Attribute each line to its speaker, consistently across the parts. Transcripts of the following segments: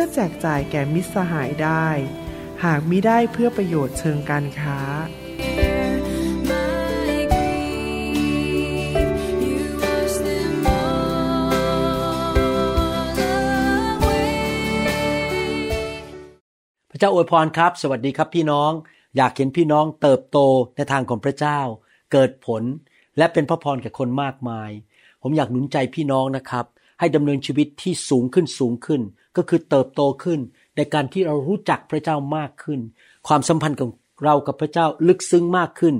Speaker 1: พื่อแจกจ่ายแก่มิตรสหายได้ หากมิได้เพื่อประโยชน์เชิงการค้า
Speaker 2: พระเจ้าอวยพรครับ สวัสดีครับพี่น้อง อยากเห็นพี่น้องเติบโตในทางของพระเจ้า เกิดผลและเป็นพระพรแก่คนมากมาย ผมอยากหนุนใจพี่น้องนะครับ ให้ดำเนินชีวิตที่สูงขึ้นสูงขึ้น ก็คือเติบโตขึ้น ในการที่เรารู้จักพระเจ้ามากขึ้น ความสัมพันธ์ของเรากับพระเจ้าลึกซึ้งมากขึ้น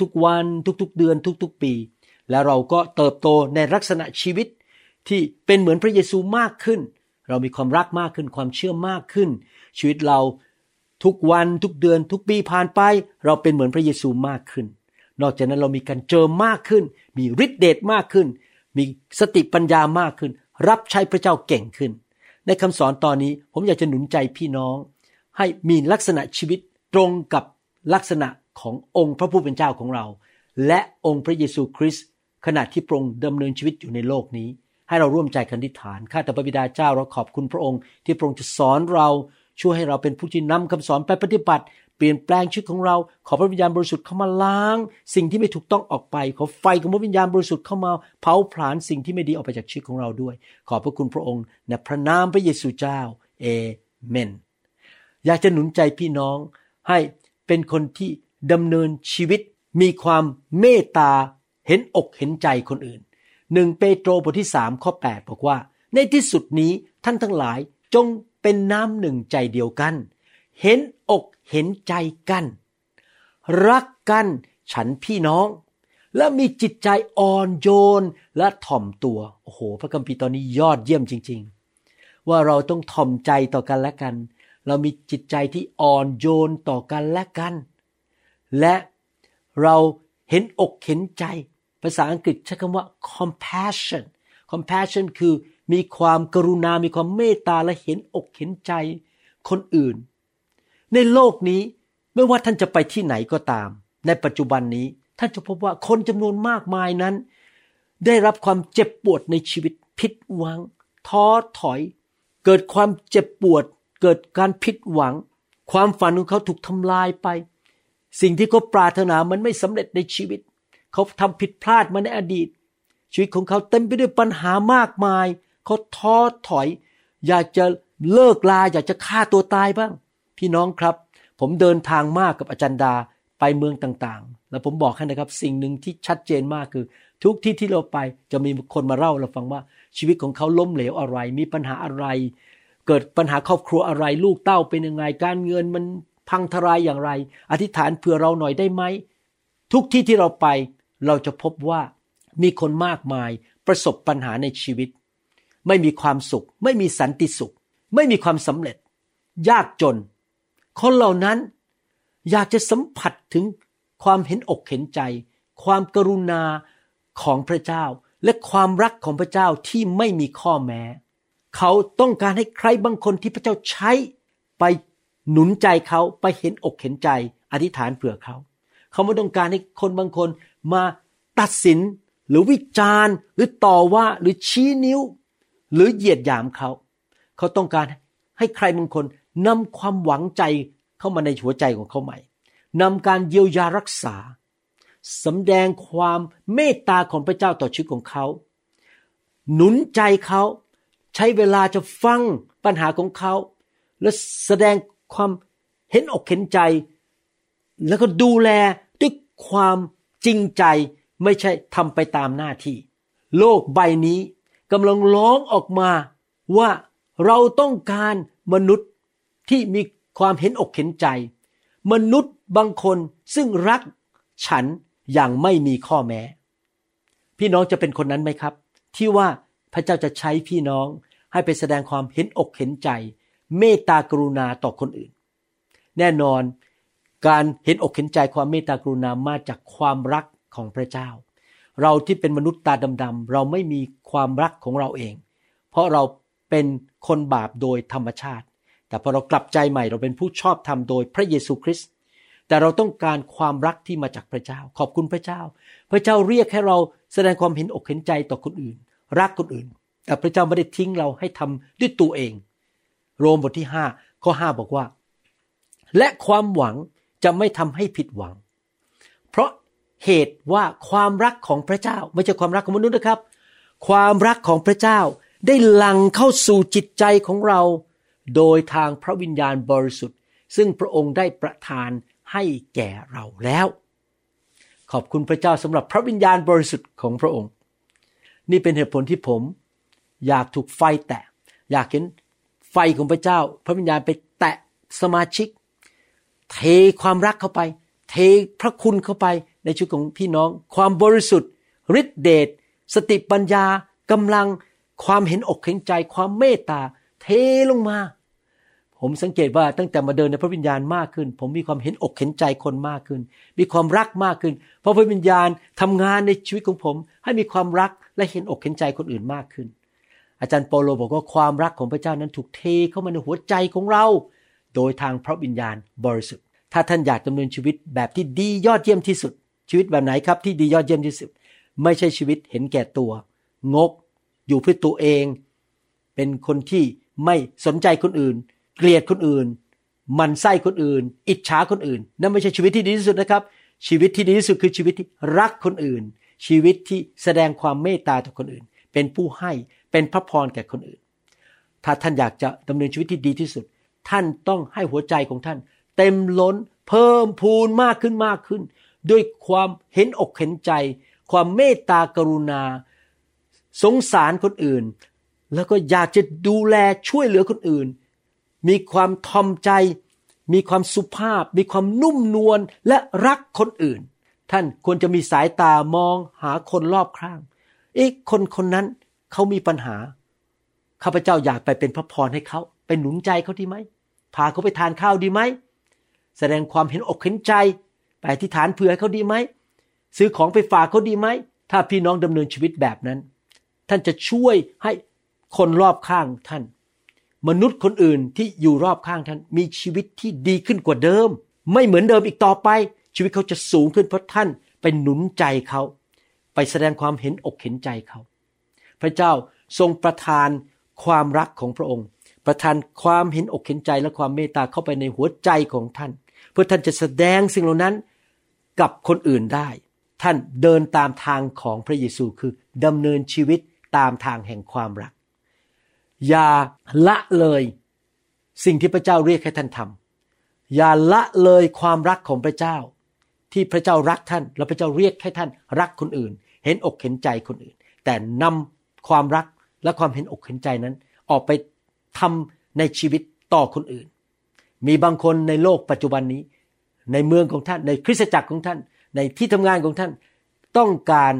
Speaker 2: ทุกๆวัน ทุกๆเดือน ทุกๆปี แล้วเราก็เติบโตในลักษณะชีวิตที่เป็นเหมือนพระเยซูมากขึ้น เรามีความรักมากขึ้น ความเชื่อมากขึ้น ชีวิตเราทุกวันทุกเดือนทุกปีผ่านไป เราเป็นเหมือนพระเยซูมากขึ้น นอกจากนั้นเรามีการเจอมากขึ้น มีฤทธิเดชมากขึ้น มีสติปัญญามากขึ้น รับใช้พระเจ้าเก่งขึ้น ในคำสอนตอนนี้ผมอยากจะหนุนใจพี่น้อง ให้มีลักษณะชีวิตตรงกับลักษณะขององค์พระผู้เป็นเจ้าของเรา และองค์พระเยซูคริสต์ขณะที่พระองค์ดำเนินชีวิตอยู่ในโลกนี้ ให้เราร่วมใจกันทิฐานข้าแต่พระบิดาเจ้าเราขอบคุณพระองค์ ที่พระองค์จะสอนเราช่วยให้เราเป็นผู้ที่นำคำสอนไปปฏิบัติ เปลี่ยนแปลงชีวิตของเรา ขอพระวิญญาณบริสุทธิ์เข้ามาล้าง สิ่งที่ไม่ถูกต้องออกไป ขอไฟของพระวิญญาณบริสุทธิ์เข้ามาเผาผลาญสิ่งที่ไม่ดีออกไปจากชีวิตของเราด้วย ขอบพระคุณพระองค์ในพระนามพระเยซูเจ้าเอเมน อยากจะหนุนใจพี่น้องให้เป็นคนที่ดำเนินชีวิตมีความเมตตาเห็นอกเห็นใจคนอื่นหนึ่งเปโตรบทที่สามข้อ 8 บอกว่า ในที่สุดนี้ท่านทั้งหลายจงเป็นน้ำหนึ่งใจเดียวกัน เห็น อกเห็นใจกัน รักกันฉันพี่น้อง และมีจิตใจอ่อนโยนและถ่อมตัว โอ้โห พระคัมภีร์ตอนนี้ยอดเยี่ยมจริง ๆ ว่าเราต้องถ่อมใจต่อกันและกัน เรามีจิตใจที่อ่อนโยนต่อกันและกัน และเราเห็นอกเห็นใจ ภาษาอังกฤษใช้คำว่า compassion compassion คือมีความกรุณา มีความเมตตาและเห็นอกเห็นใจคนอื่น ในโลกนี้ไม่ว่าท่านจะไปที่ไหนก็ตาม ในปัจจุบันนี้ท่านจะพบว่าคนจำนวนมากมายนั้น ได้รับความเจ็บปวดในชีวิตผิดหวัง ท้อถอย เกิดความเจ็บปวด เกิดการผิดหวัง ความฝันของเขาถูกทำลายไป สิ่งที่เขาปรารถนามันไม่สำเร็จในชีวิต เขาทำผิดพลาดมาในอดีต ชีวิตของเขาเต็มไปด้วยปัญหามากมาย เขาท้อถอย อยากจะเลิกลาอยากจะฆ่าตัวตายบ้าง พี่น้องครับ ผมเดินทางมากกับอาจารย์ดาไปเมืองต่างๆ แล้วผมบอกให้นะครับ สิ่งหนึ่งที่ชัดเจนมากคือ ทุกที่ที่เราไปจะมีคนมาเล่าเราฟังว่าชีวิตของเขาล้มเหลวอะไร มีปัญหาอะไร เกิดปัญหาครอบครัวอะไร ลูกเต้าเป็นยังไงการเงินมันพังทลายอย่างไร อธิษฐานเผื่อเราหน่อยได้ไหมทุกที่ที่เราไปเราจะพบว่ามีคนมากมายประสบปัญหาในชีวิต ไม่มีความสุข ไม่มีสันติสุข ไม่มีความสำเร็จ ยากจน คนเหล่านั้นอยากจะสัมผัสถึงความเห็นอกเห็นใจ ความกรุณาของพระเจ้า และความรักของพระเจ้าที่ไม่มีข้อแม้ เขาต้องการให้ใครบางคนที่พระเจ้าใช้ไปหนุนใจเขาไปเห็นอกเห็นใจ อธิษฐานเผื่อเขา เขาไม่ต้องการให้คนบางคนมาตัดสินหรือวิจารณ์หรือต่อว่าหรือชี้นิ้ว หรือเหยียดหยามเขา เขาต้องการให้ใครบางคน นำความหวังใจเข้ามาในหัวใจของเขาใหม่นำการเยียวยารักษาสำแดงความเมตตาของพระเจ้าต่อชีวิตของเขา หนุนใจเขาใช้เวลาจะฟังปัญหาของเขา และแสดงความเห็นอกเห็นใจ แล้วก็ดูแลด้วยความจริงใจไม่ใช่ทำไปตามหน้าที่ โลกใบนี้กำลังร้องออกมาว่าเราต้องการมนุษย์ ที่มีความเห็นอกเห็นใจ มนุษย์บางคนซึ่งรักฉันอย่างไม่มีข้อแม้ พี่น้องจะเป็นคนนั้นไหมครับ ที่ว่าพระเจ้าจะใช้พี่น้องให้ไปแสดงความเห็นอกเห็นใจ เมตตากรุณาต่อคนอื่น แน่นอนการเห็นอกเห็นใจความเมตตากรุณามาจากความรักของพระเจ้า เราที่เป็นมนุษย์ตาดำๆเราไม่มีความรักของเราเอง เพราะเราเป็นคนบาปโดยธรรมชาติ แต่พอเรากลับใจใหม่เราเป็นผู้ชอบธรรมโดยพระเยซูคริสต์แต่เราต้องการความรักที่มาจากพระเจ้า ขอบคุณพระเจ้า พระเจ้าเรียกให้เราแสดงความเห็นอกเห็นใจต่อคนอื่น รักคนอื่น แต่พระเจ้าไม่ได้ทิ้งเราให้ทำด้วยตัวเอง โรมบทที่ห้าข้อห้าบอกว่า และความหวังจะไม่ทำให้ผิดหวัง เพราะเหตุว่าความรักของพระเจ้า ไม่ใช่ความรักของมนุษย์นะครับ ความรักของพระเจ้าได้หลั่งเข้าสู่จิตใจของเรา โดยทางพระวิญญาณบริสุทธิ์ ซึ่งพระองค์ได้ประทานให้แก่เราแล้ว ขอบคุณพระเจ้าสำหรับพระวิญญาณบริสุทธิ์ของพระองค์ นี่เป็นเหตุผลที่ผม อยากถูกไฟแตะ อยากเห็นไฟของพระเจ้า พระวิญญาณไปแตะสมาชิก เทความรักเข้าไป เทพระคุณเข้าไปในชีวิตของพี่น้อง ความบริสุทธิ์ฤทธิเดชสติปัญญากำลังความเห็นอกเห็นใจความเมตตา เทลงมา ผมสังเกตว่าตั้งแต่มาเดินในพระวิญญาณมากขึ้น ผมมีความเห็นอกเห็นใจคนมากขึ้น มีความรักมากขึ้น เพราะพระวิญญาณทำงานในชีวิตของผม ให้มีความรักและเห็นอกเห็นใจคนอื่นมากขึ้น อาจารย์โปโลบอกว่าความรักของพระเจ้านั้นถูกเทเข้ามาในหัวใจของเรา โดยทางพระวิญญาณบริสุทธิ์ ถ้าท่านอยากดำเนินชีวิตแบบที่ดียอดเยี่ยมที่สุด ชีวิตแบบไหนครับที่ดียอดเยี่ยมที่สุด ไม่ใช่ชีวิตเห็นแก่ตัว งกอยู่เพื่อตัวเอง เป็นคนที่ ไม่สนใจคนอื่น เกลียดคนอื่น มันไส้คนอื่น อิจฉาคนอื่น นั่นไม่ใช่ชีวิตที่ดีที่สุดนะครับ ชีวิตที่ดีที่สุดคือชีวิตที่รักคนอื่น ชีวิตที่แสดงความเมตตาต่อคนอื่น เป็นผู้ให้เป็นพระพรแก่คนอื่น ถ้าท่านอยากจะดำเนินชีวิตที่ดีที่สุด ท่านต้องให้หัวใจของท่าน เต็มล้นเพิ่มพูนมากขึ้นมากขึ้น ด้วยความเห็นอกเห็นใจ ความเมตตากรุณา สงสารคนอื่น แล้วก็อยากจะดูแลช่วยเหลือคนอื่น มีความทอมใจ มีความสุภาพ มีความนุ่มนวลและรักคนอื่น ท่านควรจะมีสายตามองหาคนรอบข้าง เอ๊ะคนคนนั้นเขามีปัญหาข้าพเจ้าอยากไปเป็นพระพรให้เขาไปหนุนใจเขาดีไหมพาเขาไปทานข้าวดีไหมแสดงความเห็นอกเห็นใจไปที่ฐานเผื่อเขาดีไหมซื้อของไปฝากเขาดีไหมถ้าพี่น้องดำเนินชีวิตแบบนั้น ท่านจะช่วยให้ คนรอบข้างท่าน มนุษย์คนอื่นที่อยู่รอบข้างท่าน มีชีวิตที่ดีขึ้นกว่าเดิม ไม่เหมือนเดิมอีกต่อไป ชีวิตเขาจะสูงขึ้นเพราะท่านไปหนุนใจเขา ไปแสดงความเห็นอกเห็นใจเขา พระเจ้าทรงประทานความรักของพระองค์ ประทานความเห็นอกเห็นใจและความเมตตาเข้าไปในหัวใจของท่าน เพื่อท่านจะแสดงสิ่งเหล่านั้นกับคนอื่นได้ ท่านเดินตามทางของพระเยซูคือดำเนินชีวิตตามทางแห่งความรัก อย่าละเลยสิ่งที่พระเจ้าเรียกให้ท่านทำอย่าละเลยความรักของพระเจ้า ที่พระเจ้ารักท่านแล้วพระเจ้าเรียกให้ท่านรักคนอื่น เห็นอกเห็นใจคนอื่น แต่นำความรักและความเห็นอกเห็นใจนั้น ออกไปทำในชีวิตต่อคนอื่น มีบางคนในโลกปัจจุบันนี้ ในเมืองของท่าน ในคริสตจักรของท่าน ในที่ทำงานของท่าน ต้องการ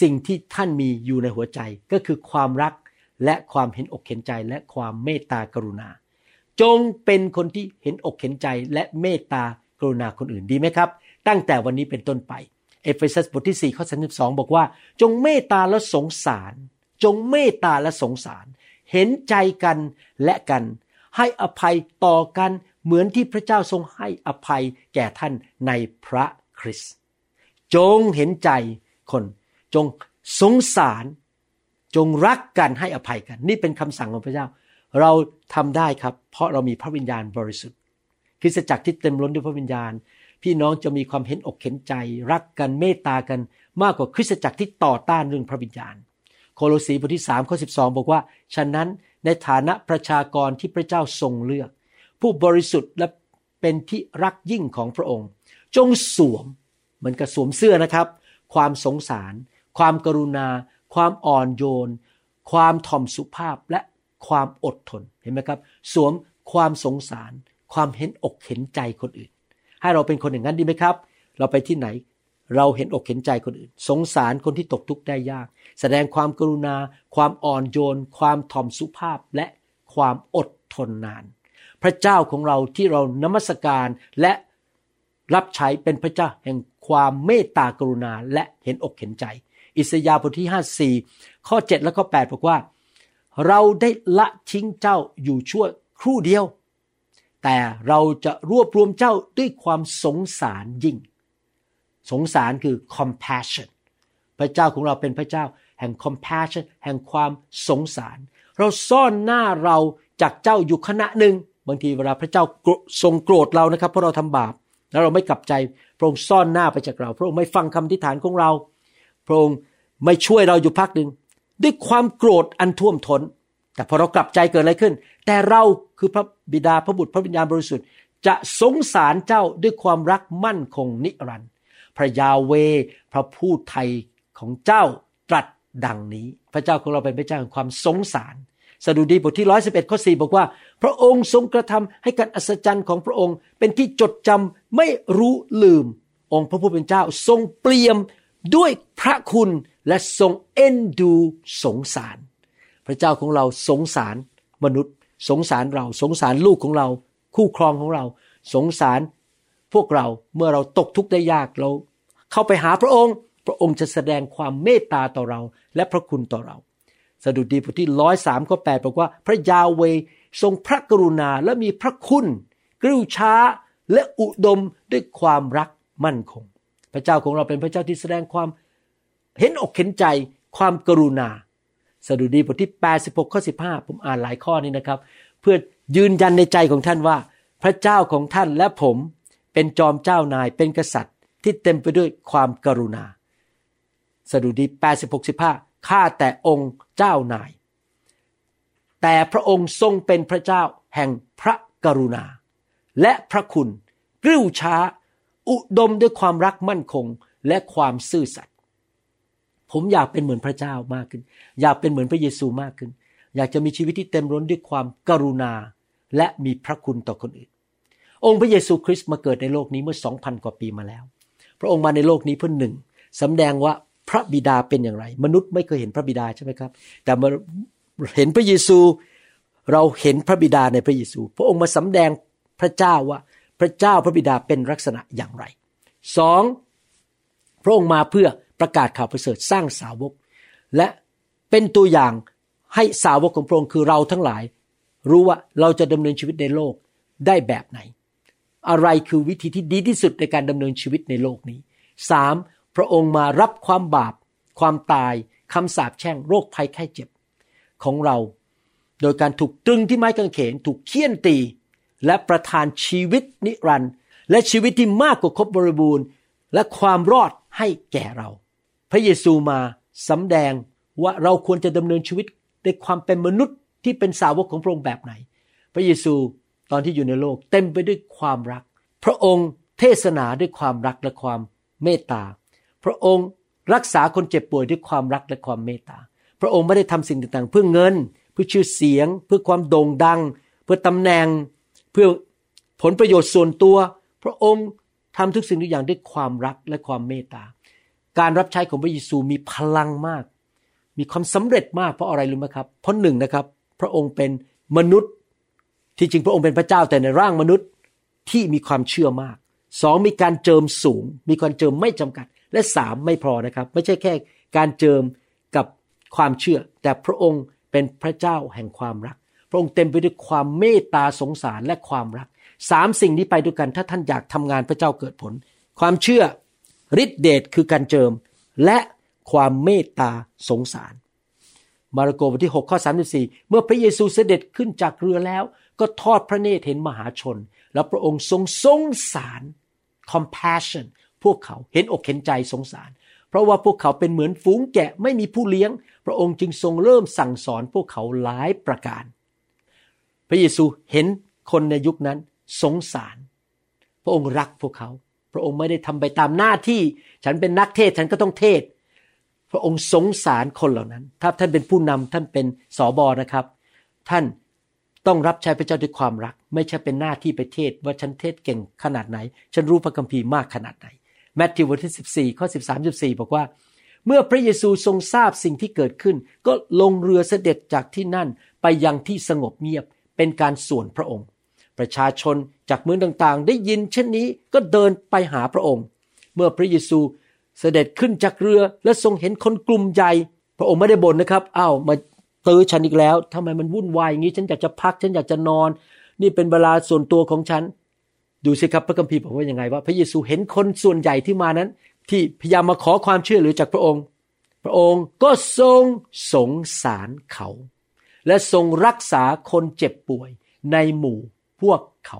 Speaker 2: สิ่งที่ท่านมีอยู่ในหัวใจ ก็คือความรัก และความเห็นอกเห็นใจและความเมตตากรุณา จงเป็นคนที่เห็นอกเห็นใจและเมตตากรุณาคนอื่นดีไหมครับ ตั้งแต่วันนี้เป็นต้นไป เอเฟซัสบทที่4ข้อ32บอกว่า จงเมตตาและสงสาร จงเมตตาและสงสาร เห็นใจกันและกัน ให้อภัยต่อกันเหมือนที่พระเจ้าทรงให้อภัยแก่ท่านในพระคริสต์จงเห็นใจคน จงสงสาร จงรักกันให้อภัยกัน นี่เป็นคำสั่งของพระเจ้า เราทำได้ครับ เพราะเรามีพระวิญญาณบริสุทธิ์คริสตจักรที่เต็มล้นด้วยพระวิญญาณ พี่น้องจะมีความเห็นอกเห็นใจ รักกันเมตตากัน มากกว่าคริสตจักรที่ต่อต้านเรื่องพระวิญญาณ โคโลสีบทที่3ข้อ12 บอกว่า ฉะนั้นในฐานะประชากรที่พระเจ้าทรงเลือก ผู้บริสุทธิ์และเป็นที่รักยิ่งของพระองค์ จงสวมเหมือนกับสวมเสื้อนะครับ ความสงสาร ความกรุณา ความอ่อนโยน ความถ่อมสุภาพและความอดทนเห็นไหมครับ สวมความสงสาร ความเห็นอกเห็นใจคนอื่น ให้เราเป็นคนอย่างนั้นดีไหมครับ เราไปที่ไหน เราเห็นอกเห็นใจคนอื่น สงสารคนที่ตกทุกข์ได้ยาก แสดงความกรุณา ความอ่อนโยน ความถ่อมสุภาพและความอดทนนาน พระเจ้าของเราที่เรานมัสการและรับใช้เป็นพระเจ้าแห่งความเมตตากรุณาและเห็นอกเห็นใจ อิสยาห์บทที่ 54 ข้อ 7 และข้อ 8 บอกว่า เราได้ละทิ้งเจ้าอยู่ชั่วครู่เดียว แต่เราจะรวบรวมเจ้าด้วยความสงสารยิ่ง สงสารคือ compassion พระเจ้าของเราเป็นพระเจ้า แห่ง compassion แห่งความสงสาร เราซ่อนหน้าเราจากเจ้าอยู่ขณะหนึ่ง บางทีเวลาพระเจ้าทรงโกรธเรานะครับ เพราะเราทำบาป แล้วเราไม่กลับใจ พระองค์ซ่อนหน้าไปจากเรา พระองค์ไม่ฟังคำทิฐานของเรา พระองค์ไม่ช่วยเราอยู่พักหนึ่งด้วยความโกรธอันท่วมทน้น แต่พอเรากลับใจเกิดอะไรขึ้น แต่เราคือพระบิดาพระบุตรพระวิญญาณบริสุทธิ์ จะสงสารเจ้าด้วยความรักมั่นคงนิรันดร์พระยาเวพระผู้ไทยของเจ้าตรัสดังนี้ พระเจ้าของเราเป็นพระเจ้าแห่งความสงสารสดุดีบทที่ร้อยสิบเอ็ดข้อสี่บอกว่า พระองค์ทรงกระทำให้การอัศจรรย์ของพระองค์ เป็นที่จดจำไม่รู้ลืม องค์พระผู้เป็นเจ้า ทรงเปลี่ยม ด้วยพระคุณและทรงเอ็นดูสงสาร พระเจ้าของเราสงสารมนุษย์ สงสารเราสงสารลูกของเรา คู่ครองของเรา สงสารพวกเราเมื่อเราตกทุกข์ได้ยากเรา เข้าไปหาพระองค์ พระองค์จะแสดงความเมตตาต่อเรา และพระคุณต่อเรา สดุดีบทที่ร้อยสามข้อแปดบอกว่า พระยาเวทรงพระกรุณาและมีพระคุณกริ้วช้าและอุดมด้วยความรักมั่นคง พระเจ้าของเราเป็นพระเจ้าที่แสดงความเห็นอกเห็นใจความกรุณา สดุดีบทที่ 86 ข้อ 15 ผมอ่านหลายข้อนี้นะครับ เพื่อยืนยันในใจของท่านว่า พระเจ้าของท่านและผมเป็นจอมเจ้านายเป็นกษัตริย์ที่เต็มไปด้วยความกรุณา สดุดี 86 15ข้าแต่องค์เจ้านาย แต่พระองค์ทรงเป็นพระเจ้าแห่งพระกรุณา และพระคุณกริ้วช้า อุดมด้วยความรักมั่นคงและความซื่อสัตย์ผมอยากเป็นเหมือนพระเจ้ามากขึ้น อยากเป็นเหมือนพระเยซูมากขึ้น อยากจะมีชีวิตที่เต็มล้นด้วยความกรุณาและมีพระคุณต่อคนอื่น องค์พระเยซูคริสต์มาเกิดในโลกนี้เมื่อสองพันกว่าปีมาแล้ว พระองค์มาในโลกนี้เพื่อหนึ่งสำแดงว่าพระบิดาเป็นอย่างไร มนุษย์ไม่เคยเห็นพระบิดาใช่ไหมครับ แต่มาเห็นพระเยซูเราเห็นพระบิดาในพระเยซู พระองค์มาสำแดงพระเจ้าว่า พระเจ้าพระบิดาเป็นลักษณะอย่างไรสองพระองค์มาเพื่อประกาศข่าวประเสริฐสร้างสาวก และเป็นตัวอย่างให้สาวกของพระองค์คือเราทั้งหลาย รู้ว่าเราจะดำเนินชีวิตในโลกได้แบบไหน อะไรคือวิธีที่ดีที่สุดในการดำเนินชีวิตในโลกนี้สามพระองค์มารับความบาป ความตายคำสาปแช่งโรคภัยไข้เจ็บของเรา โดยการถูกตรึงที่ไม้กางเขนถูกเคี่ยนตี และประทานชีวิตนิรันดร์และชีวิตที่มากกว่าครบบริบูรณ์ และความรอดให้แก่เรา พระเยซูมาสำแดงว่าเราควรจะดำเนินชีวิตในความเป็นมนุษย์ที่เป็นสาวกของพระองค์แบบไหน พระเยซูตอนที่อยู่ในโลกเต็มไปด้วยความรัก พระองค์เทศนาด้วยความรักและความเมตตา พระองค์รักษาคนเจ็บป่วยด้วยความรักและความเมตตา พระองค์ไม่ได้ทำสิ่งต่างๆ เพื่อเงิน เพื่อชื่อเสียง เพื่อความโด่งดัง เพื่อตำแหน่ง เพื่อผลประโยชน์ส่วนตัว พระองค์ทำทุกสิ่งทุกอย่างด้วยความรักและความเมตตา การรับใช้ของพระเยซูมีพลังมาก มีความสำเร็จมากเพราะอะไรรู้ไหมครับ เพราะหนึ่งนะครับ พระองค์เป็นมนุษย์ที่จริงพระองค์เป็นพระเจ้าแต่ในร่างมนุษย์ที่มีความเชื่อมากสองมีการเจิมสูง มีการเจิมไม่จำกัด และสามไม่พอนะครับ ไม่ใช่แค่การเจิมกับความเชื่อ แต่พระองค์เป็นพระเจ้าแห่งความรัก พระองค์เต็มไปด้วยความเมตตาสงสารและความรักสามสิ่งนี้ไปด้วยกันถ้าท่านอยากทำงานพระเจ้าเกิดผล ความเชื่อฤทธิเดชคือการเจิม และความเมตตาสงสาร มาระโกบทที่6ข้อ34 เมื่อพระเยซูเสด็จขึ้นจากเรือแล้ว ก็ทอดพระเนตรเห็นมหาชน แล้วพระองค์ทรงสงสาร compassion พวกเขาเห็นอกเห็นใจสงสาร เพราะว่าพวกเขาเป็นเหมือนฝูงแกะไม่มีผู้เลี้ยง พระองค์จึงทรงเริ่มสั่งสอนพวกเขาหลายประการ ระเยซูเห็นคนในยุคนั้นสงสาร พระองค์รักพวกเขา พระองค์ไม่ได้ทำไปตามหน้าที่ ฉันเป็นนักเทศฉันก็ต้องเทศ พระองค์สงสารคนเหล่านั้น ถ้าท่านเป็นผู้นำท่านเป็นสอบอนะครับ ท่านต้องรับใช้พระเจ้าด้วยความรัก ไม่ใช่เป็นหน้าที่ไปเทศ ว่าฉันเทศเก่งขนาดไหน ฉันรู้พระคัมภีร์มากขนาดไหนแมทธิวบทที่ 14 ข้อ 13 14 บอกว่า เมื่อพระเยซูทรงทราบสิ่งที่เกิดขึ้น ก็ลงเรือเสด็จจากที่นั่นไปยังที่สงบเงียบ เป็นการส่วนพระองค์ ประชาชนจากเมืองต่างๆ ได้ยินเช่นนี้ก็เดินไปหาพระองค์ เมื่อพระเยซูเสด็จขึ้นจากเรือและทรงเห็นคนกลุ่มใหญ่ พระองค์ไม่ได้บ่นนะครับอ้าวมาตื้อฉันอีกแล้วทำไมมันวุ่นวายอย่างนี้ฉันอยากจะพักฉันอยากจะนอน นี่เป็นเวลาส่วนตัวของฉัน ดูสิครับพระคัมภีร์บอกว่ายังไงว่า พระเยซูเห็นคนส่วนใหญ่ที่มานั้น ที่พยายามมาขอความช่วยเหลือจากพระองค์ พระองค์ก็ทรงสงสารเขา และทรงรักษาคนเจ็บป่วยในหมู่พวกเขา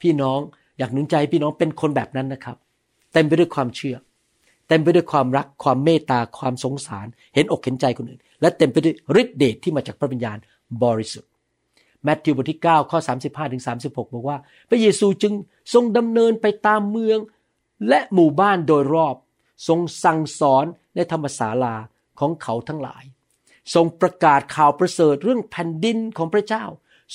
Speaker 2: พี่น้องอยากหนุนใจพี่น้องเป็นคนแบบนั้นนะครับ เต็มไปด้วยความเชื่อ เต็มไปด้วยความรักความเมตตาความสงสาร เห็นอกเห็นใจคนอื่น และเต็มไปด้วยฤทธิเดชที่มาจากพระวิญญาณบริสุทธิ์แมทธิวบทที่9ข้อ35ถึง36 บอกว่า พระเยซูจึงทรงดำเนินไปตามเมือง และหมู่บ้านโดยรอบ ทรงสั่งสอนในธรรมศาลาของเขาทั้งหลาย ทรงประกาศข่าวประเสริฐเรื่องแผ่นดินของพระเจ้า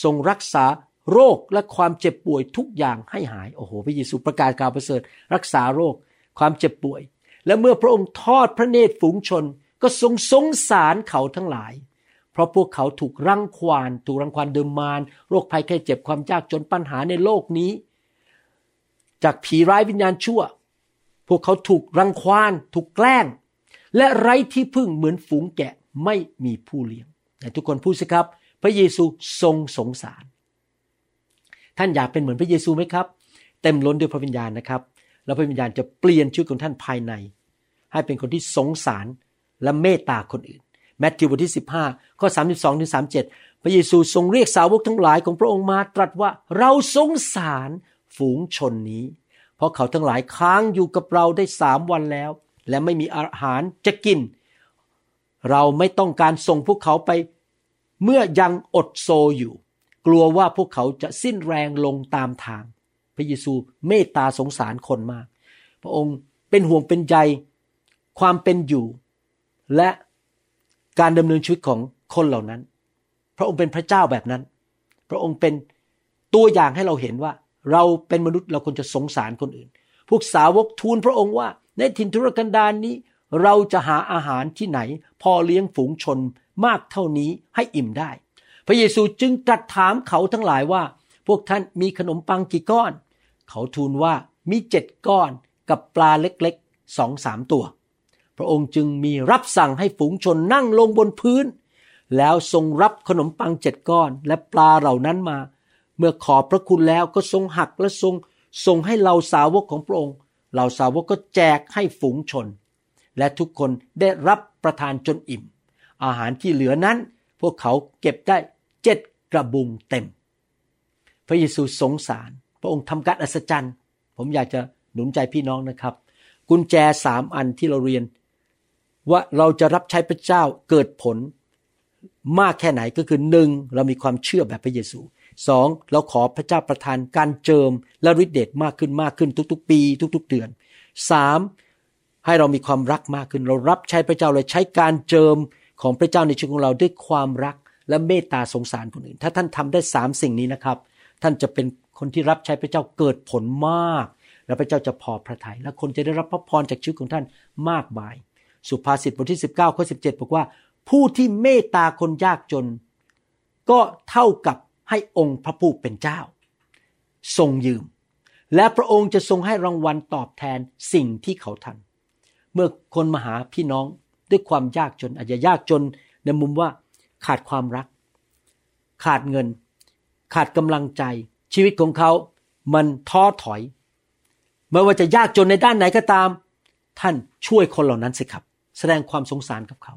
Speaker 2: ทรงรักษาโรคและความเจ็บป่วยทุกอย่างให้หาย โอ้โห พระเยซูประกาศข่าวประเสริฐ รักษาโรค ความเจ็บป่วย และเมื่อพระองค์ทอดพระเนตรฝูงชน ก็ทรงสงสารเขาทั้งหลาย เพราะพวกเขาถูกรังควาน ถูกรังควานเดิมมารโรคภัยแค่เจ็บความยากจนปัญหาในโลกนี้ จากผีร้ายวิญญาณชั่ว พวกเขาถูกรังควาน ถูกแกล้ง และไร้ที่พึ่งเหมือนฝูงแกะ ไม่มีผู้เลี้ยงทุกคนพูดสิครับ พระเยซูทรงสงสาร ท่านอยากเป็นเหมือนพระเยซูไหมครับ เต็มล้นด้วยพระวิญญาณนะครับ แล้วพระวิญญาณจะเปลี่ยนชีวิตของท่านภายใน ให้เป็นคนที่สงสารและเมตตาคนอื่นแมทธิวบทที่ 15 ข้อ 32ถึง37 พระเยซูทรงเรียกสาวกทั้งหลายของพระองค์มาตรัสว่าเราสงสารฝูงชนนี้ เพราะเขาทั้งหลายค้างอยู่กับเราได้สามวันแล้ว และไม่มีอาหารจะกิน เราไม่ต้องการส่งพวกเขาไป เมื่อยังอดโซอยู่ กลัวว่าพวกเขาจะสิ้นแรงลงตามทาง พระเยซูเมตตาสงสารคนมาก พระองค์เป็นห่วงเป็นใยความเป็นอยู่ และการดำเนินชีวิตของคนเหล่านั้น พระองค์เป็นพระเจ้าแบบนั้น พระองค์เป็นตัวอย่างให้เราเห็นว่า เราเป็นมนุษย์เราควรจะสงสารคนอื่น พวกสาวกทูลพระองค์ว่าในถิ่นทุรกันดารนนี้ เราจะหาอาหารที่ไหน พอเลี้ยงฝูงชนมากเท่านี้ให้อิ่มได้ พระเยซูจึงตรัสถามเขาทั้งหลายว่า พวกท่านมีขนมปังกี่ก้อน เขาทูลว่ามีเจ็ดก้อนกับปลาเล็กๆสองสามตัว พระองค์จึงมีรับสั่งให้ฝูงชนนั่งลงบนพื้น แล้วทรงรับขนมปังเจ็ดก้อนและปลาเหล่านั้นมา เมื่อขอบพระคุณแล้วก็ทรงหักและทรงส่งให้เหล่าสาวกของพระองค์เหล่าสาวกก็แจกให้ฝูงชน และทุกคนได้รับ ประทานจนอิ่ม อาหารที่เหลือนั้น พวกเขาเก็บได้เจ็ดกระบุงเต็ม พระเยซูสงสาร พระองค์ทำการอัศจรรย์ ผมอยากจะหนุนใจพี่น้องนะครับ กุญแจสามอันที่เราเรียน ว่าเราจะรับใช้พระเจ้าเกิดผลมากแค่ไหนก็คือหนึ่งเรามีความเชื่อแบบพระเยซูสองเราขอพระเจ้าประทานการเจิมและฤทธิเดชมากขึ้นมากขึ้นทุกๆ ปี ทุก ๆ เดือนสาม ให้เรามีความรักมากขึ้น เรารับใช้พระเจ้าเลยใช้การเจิมของพระเจ้าในชีวิตของเราด้วยความรักและเมตตาสงสารคนอื่น ถ้าท่านทำได้สามสิ่งนี้นะครับ ท่านจะเป็นคนที่รับใช้พระเจ้าเกิดผลมาก และพระเจ้าจะพอพระทยัยและคนจะได้รับพระพรจากชีวิตของท่านมากมาย สุภาษิตบทที่ 19ข้อ17บอกว่า ผู้ที่เมตตาคนยากจน ก็เท่ากับให้องค์พระผู้เป็นเจ้า ทรงยืม และพระองค์จะทรงให้รางวัลตอบแทนสิ่งที่เขาทำ เมื่อคนมาหาพี่น้องด้วยความยากจน อาจจะยากจนในมุมว่าขาดความรัก ขาดเงิน ขาดกำลังใจ ชีวิตของเขามันท้อถอยไม่ว่าจะยากจนในด้านไหนก็ตาม ท่านช่วยคนเหล่านั้นสิครับ แสดงความสงสารกับเขา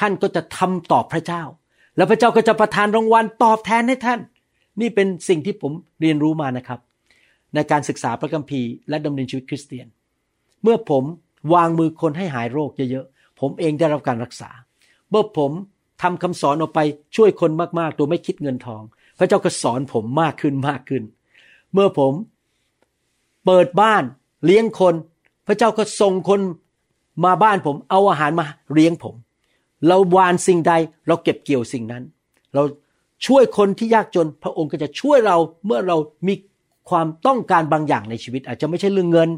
Speaker 2: ท่านก็จะทำตอบพระเจ้า แล้วพระเจ้าก็จะประทานรางวัลตอบแทนให้ท่าน นี่เป็นสิ่งที่ผมเรียนรู้มานะครับ ในการศึกษาพระคัมภีร์และดำเนินชีวิตคริสเตียน เมื่อผม วางมือคนให้หายโรคเยอะๆ ผมเองได้รับการรักษา เมื่อผมทำคำสอนออกไปช่วยคนมากๆ โดยไม่คิดเงินทอง พระเจ้าก็สอนผมมากขึ้นมากขึ้น เมื่อผมเปิดบ้านเลี้ยงคน พระเจ้าก็ส่งคนมาบ้านผมเอาอาหารมาเลี้ยงผม เราวานสิ่งใดเราเก็บเกี่ยวสิ่งนั้น เราช่วยคนที่ยากจนพระองค์ก็จะช่วยเราเมื่อเรามีความต้องการบางอย่างในชีวิต อาจจะไม่ใช่เรื่องเงิน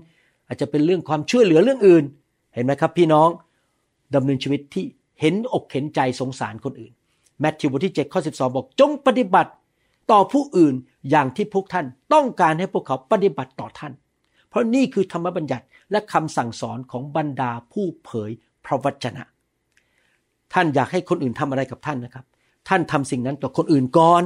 Speaker 2: อาจจะเป็นเรื่องความช่วยเหลือเรื่องอื่น เห็นไหมครับ พี่น้องดำเนินชีวิตที่เห็นอกเห็นใจสงสารคนอื่นแมทธิวบทที่7ข้อ12 บอกจงปฏิบัติต่อผู้อื่นอย่างที่พวกท่าน ต้องการให้พวกเขาปฏิบัติต่อท่าน เพราะนี่คือธรรมบัญญัติและคำสั่งสอนของบรรดาผู้เผยพระวจนะ ท่านอยากให้คนอื่นทำอะไรกับท่านนะครับ ท่านทำสิ่งนั้นต่อคนอื่นก่อน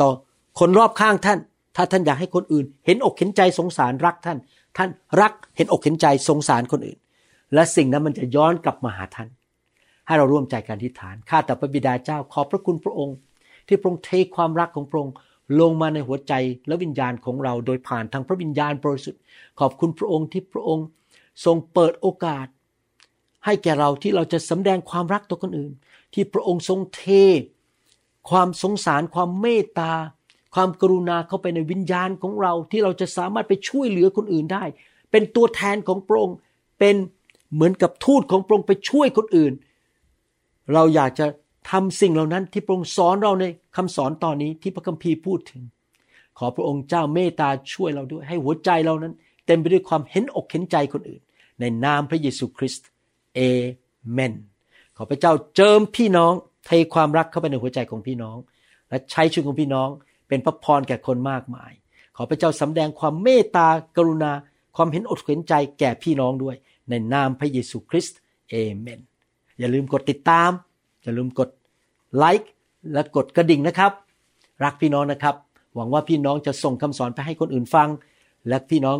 Speaker 2: ต่อคนรอบข้างท่าน ถ้าท่านอยากให้คนอื่น เห็นอกเห็นใจสงสารรักท่าน ท่านรักเห็นอกเห็นใจสงสารคนอื่น และสิ่งนั้นมันจะย้อนกลับมาหาท่าน ให้เราร่วมใจกันทิฏฐานข้าแต่พระบิดาเจ้าขอบพระคุณพระองค์ ที่พระองค์เทความรักของพระองค์ลงมาในหัวใจและวิญญาณของเราโดยผ่านทางพระวิญญาณบริสุทธิ์ขอบคุณพระองค์ที่พระองค์ทรงเปิดโอกาส ให้แก่เราที่เราจะสำแดงความรักต่อคนอื่น ที่พระองค์ทรงเท ความสงสารความเมตตา ความกรุณาเข้าไปในวิญญาณของเราที่เราจะสามารถไปช่วยเหลือคนอื่นได้ เป็นตัวแทนของพระองค์เป็นเหมือนกับทูตของพระองค์ไปช่วยคนอื่น เราอยากจะทำสิ่งเหล่านั้นที่พระองค์สอนเราในคำสอนตอนนี้ที่พระคัมภีร์พูดถึง ขอพระองค์เจ้าเมตตาช่วยเราด้วย ให้หัวใจเรานั้น เต็มไปด้วยความเห็นอกเห็นใจคนอื่น ในนามพระเยซูคริสต์เอเมนขอพระเจ้าเจิมพี่น้องเทความรักเข้าไปในหัวใจของพี่น้อง และใช้ชีวิตของพี่น้อง เป็นพระพรแก่คนมากมาย ขอพระเจ้าสำแดงความเมตตากรุณา ความเห็นอกเห็นใจแก่พี่น้องด้วย ในนามพระเยซูคริสต์เอเมน อย่าลืมกดติดตาม อย่าลืมกดไลค์และกดกระดิ่งนะครับ รักพี่น้องนะครับ หวังว่าพี่น้องจะส่งคำสอนไปให้คนอื่นฟัง และพี่น้อง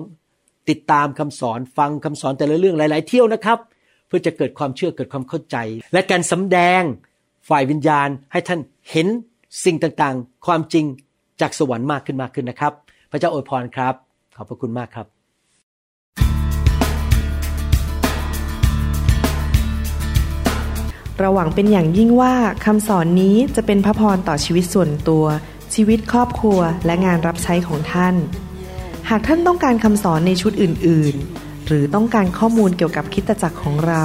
Speaker 2: ติดตามคำสอนฟังคำสอนแต่ละเรื่องหลาย ๆ เที่ยวนะครับ เพื่อจะเกิดความเชื่อเกิดความเข้าใจ และการสำแดงฝ่ายวิญญาณให้ท่านเห็นสิ่งต่างๆ ความจริง จากสวรรค์มากขึ้นมากขึ้นนะครับ พระเจ้าอวยพรครับ ขอบพระคุณมากครับ
Speaker 1: เราหวังเป็นอย่างยิ่งว่าคำสอนนี้จะเป็นพระพรต่อชีวิตส่วนตัว ชีวิตครอบครัวและงานรับใช้ของท่าน หากท่านต้องการคำสอนในชุดอื่น ๆ หรือต้องการข้อมูลเกี่ยวกับคิดตจักรของเรา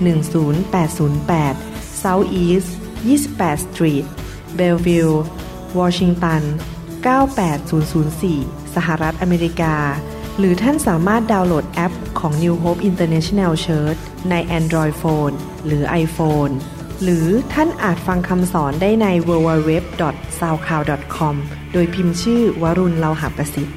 Speaker 1: 10808 South East 28 Street Bellevue Washington 98004 สหรัฐอเมริกา หรือท่านสามารถดาวน์โหลดแอปของ New Hope International Church ใน Android Phone หรือ iPhone หรือท่านอาจฟังคำสอนได้ใน www.soundcloud.com โดยพิมพ์ชื่อวรุณเลาหะประสิทธิ์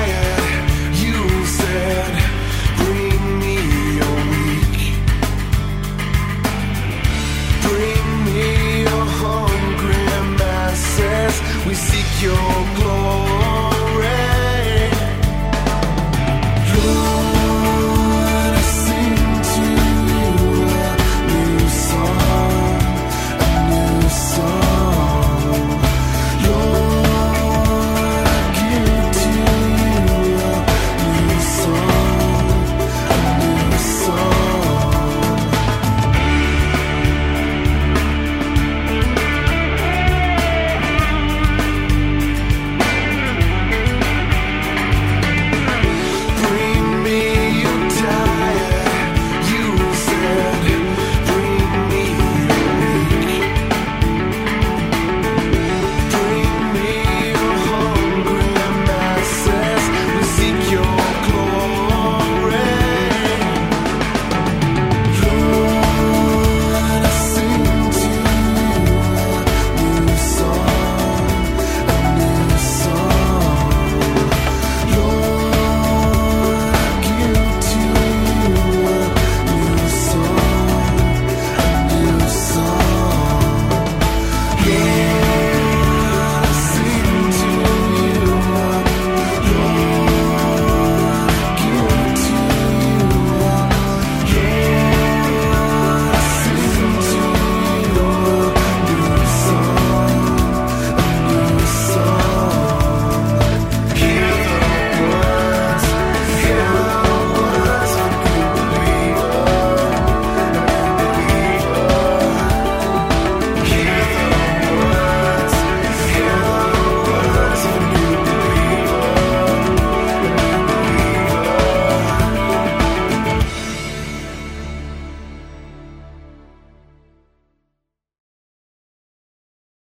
Speaker 3: your glory.